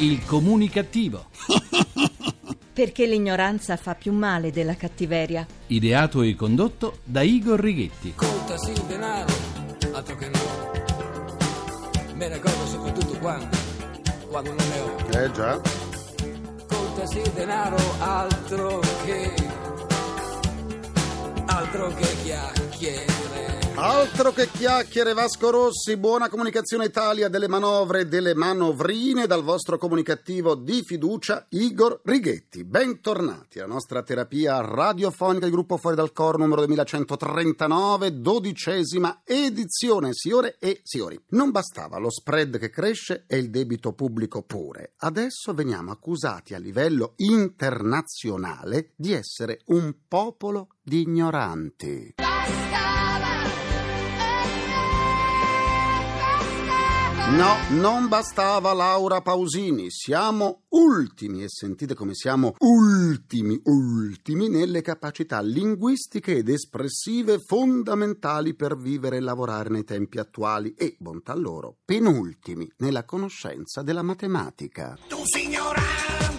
Il comunicativo. Perché l'ignoranza fa più male della cattiveria. Ideato e condotto da Igor Righetti. Conta sì il denaro, altro che no. Me ne accorgo soprattutto quando, quando non ne ho. Eh già. Conta sì il denaro, altro che, altro che chiacchiere. Altro che chiacchiere Vasco Rossi, buona comunicazione Italia delle manovre e delle manovrine dal vostro comunicativo di fiducia Igor Righetti. Bentornati alla nostra terapia radiofonica di gruppo Fuori dal Coro numero 2139, dodicesima edizione, signore e signori. Non bastava lo spread che cresce e il debito pubblico pure. Adesso veniamo accusati a livello internazionale di essere un popolo di ignoranti. No, non bastava Laura Pausini, siamo ultimi e sentite come siamo ultimi, ultimi nelle capacità linguistiche ed espressive fondamentali per vivere e lavorare nei tempi attuali e, bontà loro, penultimi nella conoscenza della matematica. Tu signorante,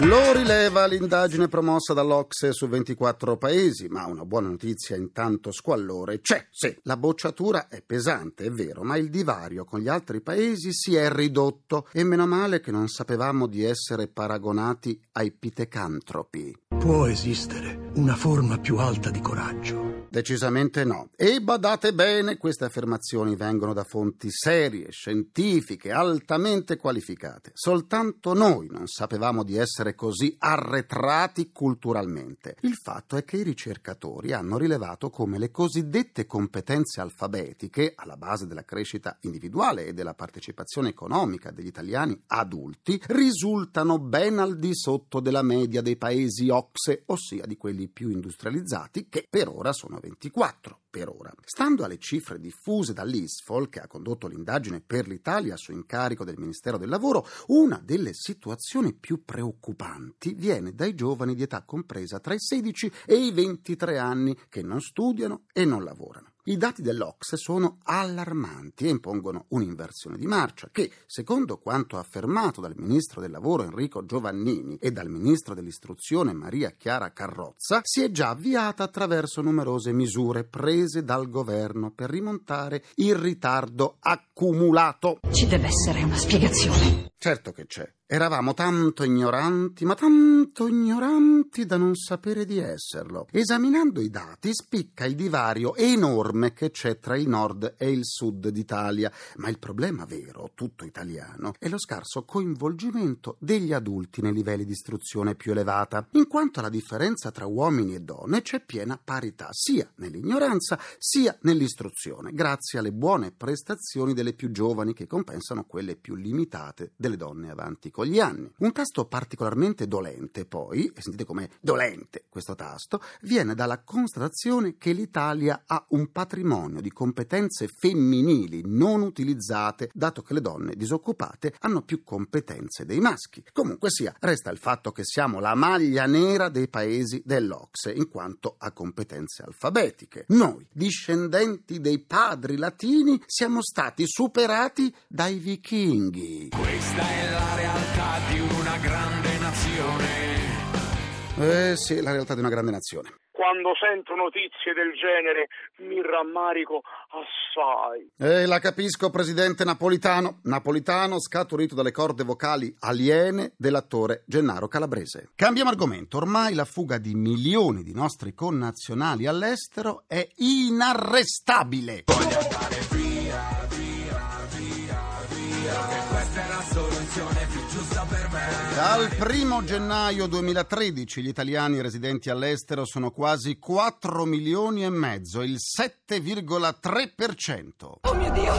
Lo rileva l'indagine promossa dall'Ocse su 24 paesi, ma una buona notizia intanto squallore c'è. Sì, la bocciatura è pesante, è vero, ma il divario con gli altri paesi si è ridotto e meno male che non sapevamo di essere paragonati ai pitecantropi. Può esistere una forma più alta di coraggio. Decisamente no. E badate bene, queste affermazioni vengono da fonti serie, scientifiche, altamente qualificate. Soltanto noi non sapevamo di essere così arretrati culturalmente. Il fatto è che i ricercatori hanno rilevato come le cosiddette competenze alfabetiche, alla base della crescita individuale e della partecipazione economica degli italiani adulti, risultano ben al di sotto della media dei paesi OXE, ossia di quelli più industrializzati, che per ora sono 24 per ora. Stando alle cifre diffuse dall'ISFOL, che ha condotto l'indagine per l'Italia su incarico del Ministero del Lavoro, una delle situazioni più preoccupanti viene dai giovani di età compresa tra i 16 e i 23 anni che non studiano e non lavorano. I dati dell'Ocse sono allarmanti e impongono un'inversione di marcia che, secondo quanto affermato dal ministro del lavoro Enrico Giovannini e dal ministro dell'istruzione Maria Chiara Carrozza, si è già avviata attraverso numerose misure prese dal governo per rimontare il ritardo accumulato. Ci deve essere una spiegazione. Certo che c'è. Eravamo tanto ignoranti, ma tanto ignoranti da non sapere di esserlo. Esaminando i dati spicca il divario enorme che c'è tra il nord e il sud d'Italia, ma il problema vero, tutto italiano, è lo scarso coinvolgimento degli adulti nei livelli di istruzione più elevata, in quanto alla differenza tra uomini e donne c'è piena parità, sia nell'ignoranza sia nell'istruzione, grazie alle buone prestazioni delle più giovani che compensano quelle più limitate delle donne avanti con gli anni. Un tasto particolarmente dolente, poi, e sentite com'è dolente questo tasto, viene dalla constatazione che l'Italia ha un patrimonio di competenze femminili non utilizzate, dato che le donne disoccupate hanno più competenze dei maschi. Comunque sia, resta il fatto che siamo la maglia nera dei paesi dell'Ocse in quanto a competenze alfabetiche. Noi, discendenti dei padri latini, siamo stati superati dai vichinghi. Questa è la realtà di una grande nazione. Eh sì, la realtà di una grande nazione. quando sento notizie del genere mi rammarico assai. Eh, la capisco, presidente Napolitano. Napolitano scaturito dalle corde vocali aliene dell'attore Gennaro Calabrese. Cambiamo argomento. Ormai la fuga di milioni di nostri connazionali all'estero è inarrestabile. Dal primo gennaio 2013 gli italiani residenti all'estero sono quasi 4 milioni e mezzo, il 7,3%. Oh mio Dio!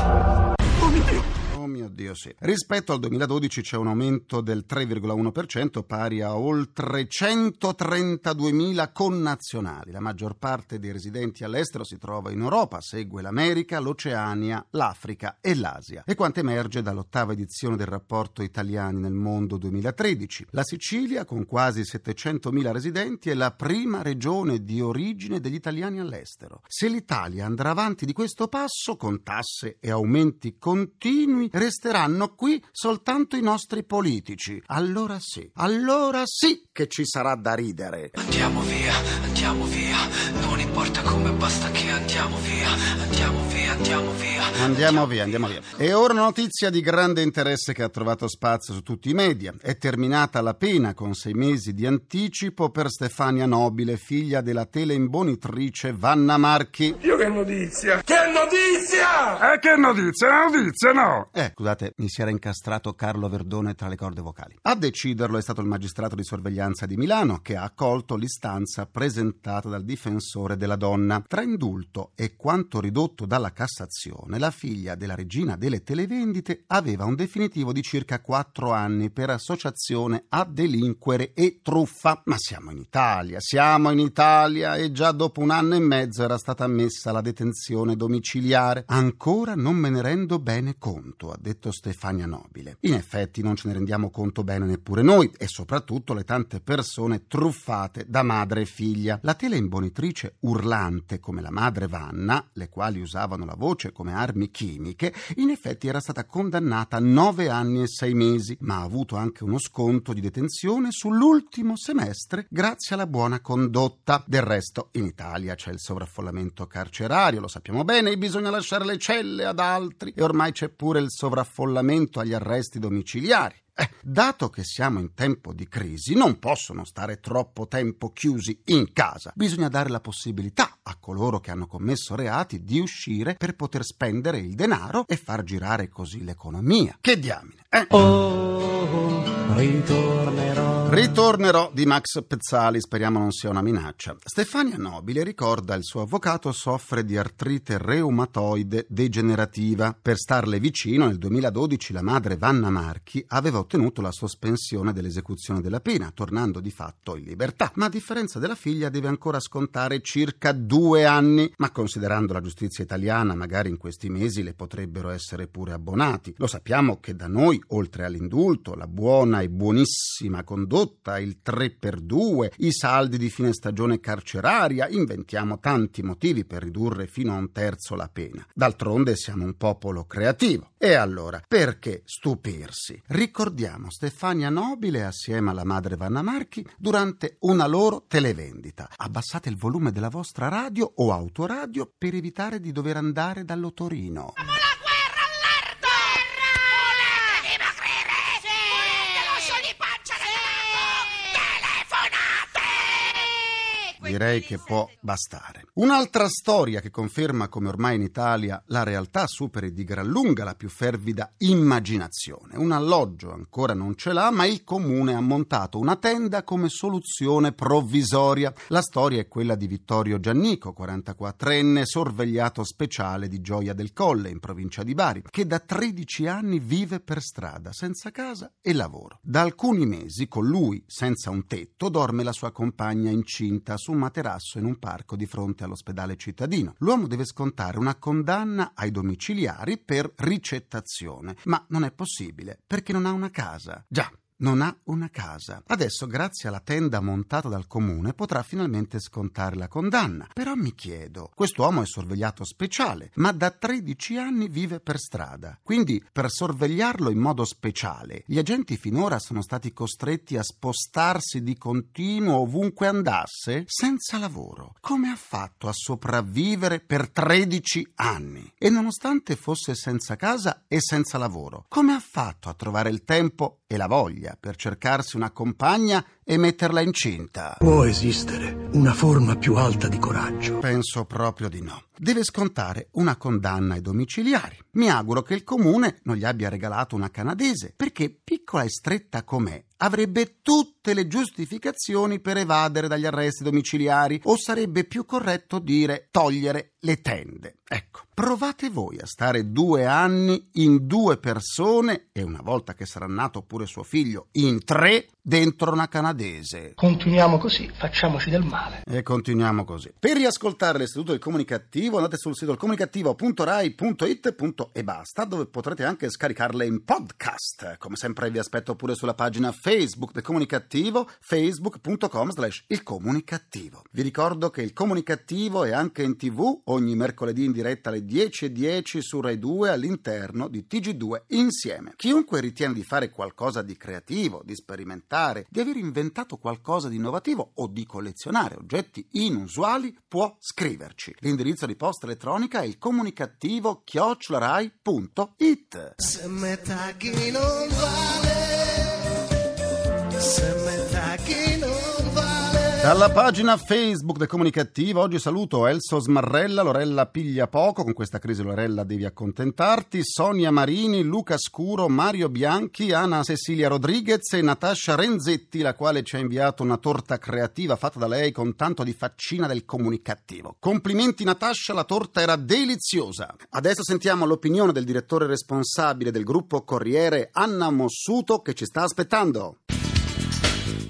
Oh mio Dio! Mio Dio, sì. Rispetto al 2012 c'è un aumento del 3,1% pari a oltre 132.000 connazionali. La maggior parte dei residenti all'estero si trova in Europa, segue l'America, l'Oceania, l'Africa e l'Asia. E quanto emerge dall'ottava edizione del rapporto Italiani nel mondo 2013, la Sicilia, con quasi 700.000 residenti, è la prima regione di origine degli italiani all'estero. Se l'Italia andrà avanti di questo passo, con tasse e aumenti continui, resteranno qui soltanto i nostri politici. Allora sì, allora sì che ci sarà da ridere. Andiamo via, andiamo via, non importa come basta che andiamo via, andiamo via, andiamo via. Andiamo via, andiamo via. E ora una notizia di grande interesse che ha trovato spazio su tutti i media. È terminata la pena con sei mesi di anticipo per Stefania Nobile, figlia della teleimbonitrice Vanna Marchi. Io che notizia? Che notizia? Eh, che notizia? Notizia no! Eh, scusate, mi si era incastrato Carlo Verdone tra le corde vocali. A deciderlo è stato il magistrato di sorveglianza di Milano che ha accolto l'istanza presentata dal difensore della donna. Tra indulto e quanto ridotto dalla Cassazione, la figlia della regina delle televendite aveva un definitivo di circa 4 anni per associazione a delinquere e truffa. Ma siamo in Italia, siamo in Italia e già dopo un anno e mezzo era stata ammessa la detenzione domiciliare. Ancora non me ne rendo bene conto, ha detto Stefania Nobile. In effetti non ce ne rendiamo conto bene neppure noi e soprattutto le tante persone truffate da madre e figlia. La teleimbonitrice urlante come la madre Vanna, le quali usavano la voce come armi chimiche, in effetti era stata condannata a nove anni e sei mesi, ma ha avuto anche uno sconto di detenzione sull'ultimo semestre grazie alla buona condotta. Del resto in Italia c'è il sovraffollamento carcerario, lo sappiamo bene, bisogna lasciare le celle ad altri e ormai c'è pure il sovraffollamento agli arresti domiciliari. Eh, dato che siamo in tempo di crisi, non possono stare troppo tempo chiusi in casa. Bisogna dare la possibilità a coloro che hanno commesso reati di uscire per poter spendere il denaro e far girare così l'economia. Che diamine, eh? Oh, ritornerò. Ritornerò di Max Pezzali, speriamo non sia una minaccia. Stefania Nobile ricorda il suo avvocato soffre di artrite reumatoide degenerativa. Per starle vicino, nel 2012 la madre Vanna Marchi aveva ottenuto la sospensione dell'esecuzione della pena, tornando di fatto in libertà. Ma a differenza della figlia deve ancora scontare circa due anni. Ma considerando la giustizia italiana, magari in questi mesi le potrebbero essere pure abbonati. Lo sappiamo che da noi, oltre all'indulto, la buona e buonissima condotta il 3 per 2 i saldi di fine stagione carceraria, inventiamo tanti motivi per ridurre fino a un terzo la pena. D'altronde siamo un popolo creativo. E allora, perché stupirsi? Ricordiamo Stefania Nobile assieme alla madre Vanna Marchi durante una loro televendita. Abbassate il volume della vostra radio o autoradio per evitare di dover andare dallo-Torino. Direi che può bastare. Un'altra storia che conferma come ormai in Italia la realtà superi di gran lunga la più fervida immaginazione. Un alloggio ancora non ce l'ha, ma il comune ha montato una tenda come soluzione provvisoria. La storia è quella di Vittorio Giannico, 44enne, sorvegliato speciale di Gioia del Colle, in provincia di Bari, che da 13 anni vive per strada, senza casa e lavoro. Da alcuni mesi, con lui, senza un tetto, dorme la sua compagna incinta su un materasso in un parco di fronte all'ospedale cittadino. L'uomo deve scontare una condanna ai domiciliari per ricettazione, ma non è possibile perché non ha una casa. Già, non ha una casa. Adesso, grazie alla tenda montata dal comune, potrà finalmente scontare la condanna. Però mi chiedo, quest'uomo è sorvegliato speciale, ma da 13 anni vive per strada. Quindi, per sorvegliarlo in modo speciale, gli agenti finora sono stati costretti a spostarsi di continuo ovunque andasse, senza lavoro. Come ha fatto a sopravvivere per 13 anni? E nonostante fosse senza casa e senza lavoro, come ha fatto a trovare il tempo e la voglia per cercarsi una compagna e metterla incinta. Può esistere una forma più alta di coraggio? Penso proprio di no. Deve scontare una condanna ai domiciliari. Mi auguro che il comune non gli abbia regalato una canadese, perché piccola e stretta com'è, avrebbe tutte le giustificazioni per evadere dagli arresti domiciliari, o sarebbe più corretto dire togliere le tende. Ecco, provate voi a stare due anni in due persone e una volta che sarà nato pure suo figlio in tre dentro una canadese. Continuiamo così, facciamoci del male. E continuiamo così. Per riascoltare l'istituto del comunicativo andate sul sito comunicativo.rai.it e basta, dove potrete anche scaricarle in podcast. Come sempre vi aspetto pure sulla pagina Facebook del comunicativo, facebook.com slash il comunicativo. Vi ricordo che il comunicativo è anche in tv ogni mercoledì in diretta alle 10.10 su Rai 2 all'interno di TG2 insieme. Chiunque ritiene di fare qualcosa di creativo, di sperimentare, di aver inventato qualcosa di innovativo o di collezionare oggetti inusuali può scriverci. L'indirizzo di posta elettronica è il comunicativo chiocciolarai.it. Se metà chi non vale, Dalla pagina Facebook del Comunicativo oggi saluto Elso Smarrella, Lorella Piglia Poco, con questa crisi Lorella devi accontentarti, Sonia Marini, Luca Scuro, Mario Bianchi, Anna Cecilia Rodriguez e Natascia Renzetti, la quale ci ha inviato una torta creativa fatta da lei con tanto di faccina del Comunicativo. Complimenti Natascia, la torta era deliziosa. Adesso sentiamo l'opinione del direttore responsabile del gruppo Corriere, Anna Mossuto, che ci sta aspettando.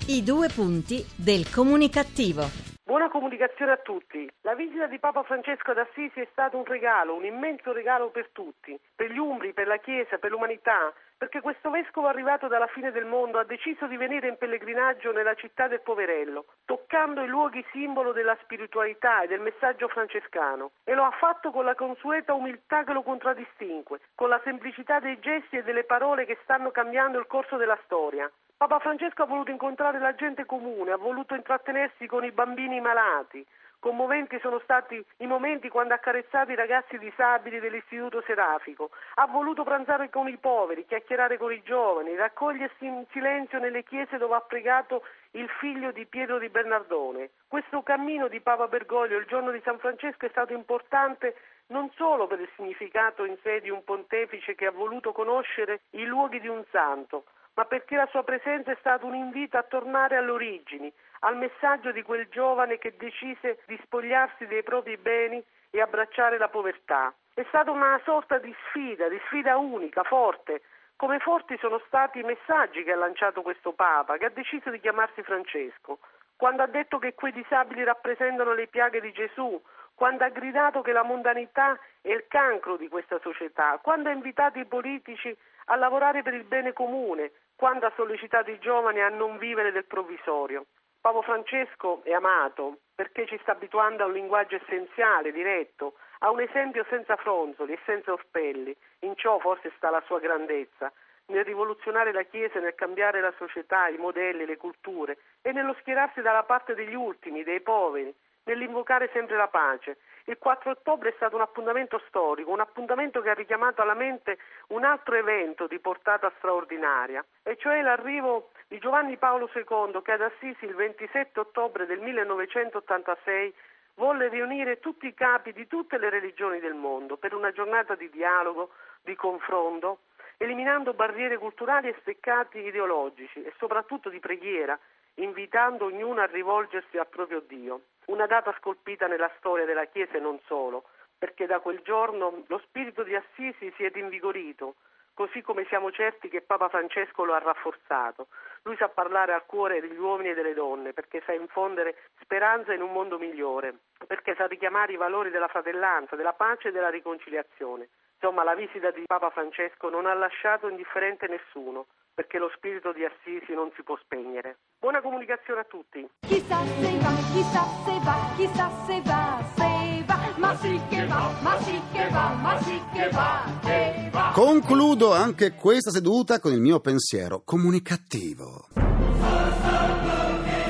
I due punti del comunicativo. Buona comunicazione a tutti. La visita di Papa Francesco ad Assisi è stato un regalo, un immenso regalo per tutti, per gli Umbri, per la Chiesa, per l'umanità, perché questo vescovo arrivato dalla fine del mondo ha deciso di venire in pellegrinaggio nella città del Poverello, toccando i luoghi simbolo della spiritualità e del messaggio francescano. E lo ha fatto con la consueta umiltà che lo contraddistingue, con la semplicità dei gesti e delle parole che stanno cambiando il corso della storia. Papa Francesco ha voluto incontrare la gente comune, ha voluto intrattenersi con i bambini malati. Commoventi sono stati i momenti quando ha accarezzato i ragazzi disabili dell'istituto serafico, ha voluto pranzare con i poveri, chiacchierare con i giovani, raccogliersi in silenzio nelle chiese dove ha pregato il figlio di Pietro di Bernardone. Questo cammino di Papa Bergoglio il giorno di San Francesco è stato importante non solo per il significato in sé di un pontefice che ha voluto conoscere i luoghi di un santo, ma perché la sua presenza è stato un invito a tornare alle origini, al messaggio di quel giovane che decise di spogliarsi dei propri beni e abbracciare la povertà. È stata una sorta di sfida, di sfida unica, forte, come forti sono stati i messaggi che ha lanciato questo Papa, che ha deciso di chiamarsi Francesco, quando ha detto che quei disabili rappresentano le piaghe di Gesù, quando ha gridato che la mondanità è il cancro di questa società, quando ha invitato i politici a lavorare per il bene comune, quando ha sollecitato i giovani a non vivere del provvisorio. Papa Francesco è amato perché ci sta abituando a un linguaggio essenziale, diretto, a un esempio senza fronzoli e senza orpelli. In ciò forse sta la sua grandezza, nel rivoluzionare la Chiesa, nel cambiare la società, i modelli, le culture e nello schierarsi dalla parte degli ultimi, dei poveri, nell'invocare sempre la pace. Il 4 ottobre è stato un appuntamento storico, un appuntamento che ha richiamato alla mente un altro evento di portata straordinaria, e cioè l'arrivo di Giovanni Paolo II che ad Assisi il 27 ottobre del 1986 volle riunire tutti i capi di tutte le religioni del mondo per una giornata di dialogo, di confronto, eliminando barriere culturali e steccati ideologici e soprattutto di preghiera, invitando ognuno a rivolgersi al proprio Dio. Una data scolpita nella storia della Chiesa e non solo, perché da quel giorno lo spirito di Assisi si è rinvigorito, così come siamo certi che Papa Francesco lo ha rafforzato. Lui sa parlare al cuore degli uomini e delle donne, perché sa infondere speranza in un mondo migliore, perché sa richiamare i valori della fratellanza, della pace e della riconciliazione. Insomma, la visita di Papa Francesco non ha lasciato indifferente nessuno, perché lo spirito di Assisi non si può spegnere. Buona comunicazione a tutti. Chissà se va, chissà se va, chissà se va, se va, ma sì che va, ma sì che va, ma sì che va, che va. Concludo anche questa seduta con il mio pensiero comunicativo.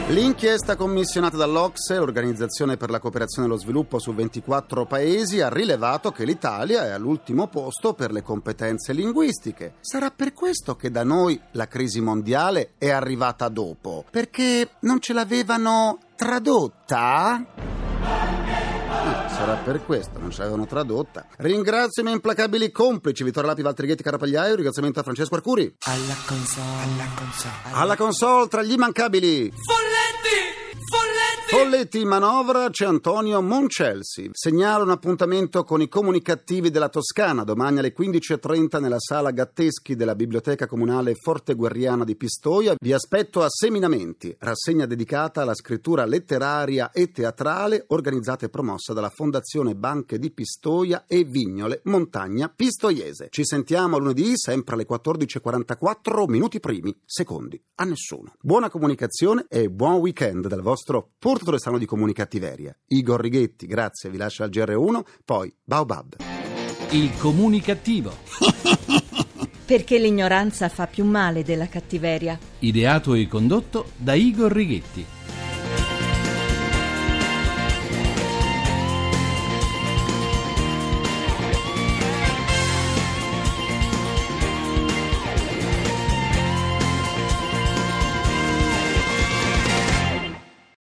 L'inchiesta commissionata dall'Ocse, l'Organizzazione per la cooperazione e lo sviluppo su 24 paesi, ha rilevato che l'Italia è all'ultimo posto per le competenze linguistiche. Sarà per questo che da noi la crisi mondiale è arrivata dopo, perché non ce l'avevano tradotta? Ah, sarà per questo, non ce l'avevano tradotta. Ringrazio i miei implacabili complici, Vittorio Lapi, Valtrighetti, Carapagliaio, ringraziamento a Francesco Arcuri. Alla console, alla console. Alla console tra gli immancabili. Folletti! Folletti! In manovra c'è Antonio Moncelsi. Segnala un appuntamento con i comunicativi della Toscana domani alle 15.30 nella sala Gatteschi della Biblioteca Comunale Forte Guerriana di Pistoia. Vi aspetto a Seminamenti, rassegna dedicata alla scrittura letteraria e teatrale organizzata e promossa dalla Fondazione Banche di Pistoia e Vignole Montagna Pistoiese. Ci sentiamo lunedì sempre alle 14.44 minuti primi, secondi a nessuno. Buona comunicazione e buon weekend dal vostro portatore strano di comunicattiveria. Igor Righetti, grazie, vi lascio al GR1, poi Baobab. Il comunicativo. Perché l'ignoranza fa più male della cattiveria. Ideato e condotto da Igor Righetti.